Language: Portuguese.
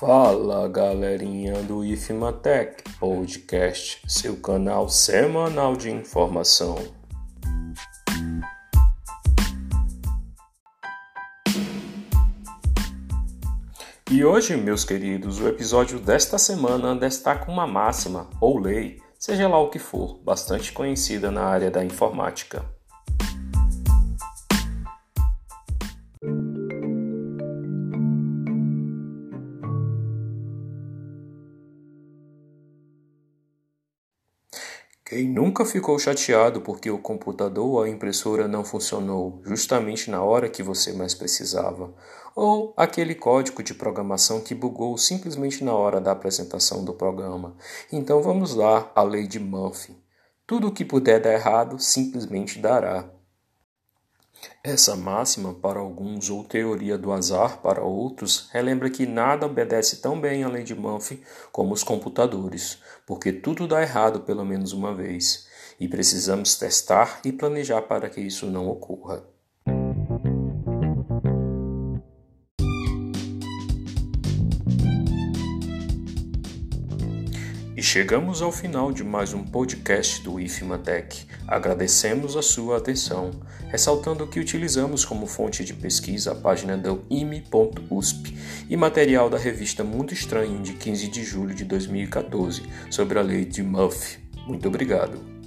Fala galerinha do IFMATEC Podcast, seu canal semanal de informação. E hoje, meus queridos, o episódio desta semana destaca uma máxima ou lei, seja lá o que for, bastante conhecida na área da informática. Quem nunca ficou chateado porque o computador ou a impressora não funcionou justamente na hora que você mais precisava? Ou aquele código de programação que bugou simplesmente na hora da apresentação do programa? Então vamos lá, a lei de Murphy. Tudo o que puder dar errado simplesmente dará. Essa máxima para alguns ou teoria do azar para outros relembra que nada obedece tão bem à lei de Murphy como os computadores, porque tudo dá errado pelo menos uma vez, e precisamos testar e planejar para que isso não ocorra. Chegamos ao final de mais um podcast do IFMATEC. Agradecemos a sua atenção, ressaltando que utilizamos como fonte de pesquisa a página do ime.usp e material da revista Mundo Estranho de 15 de julho de 2014 sobre a lei de Murphy. Muito obrigado.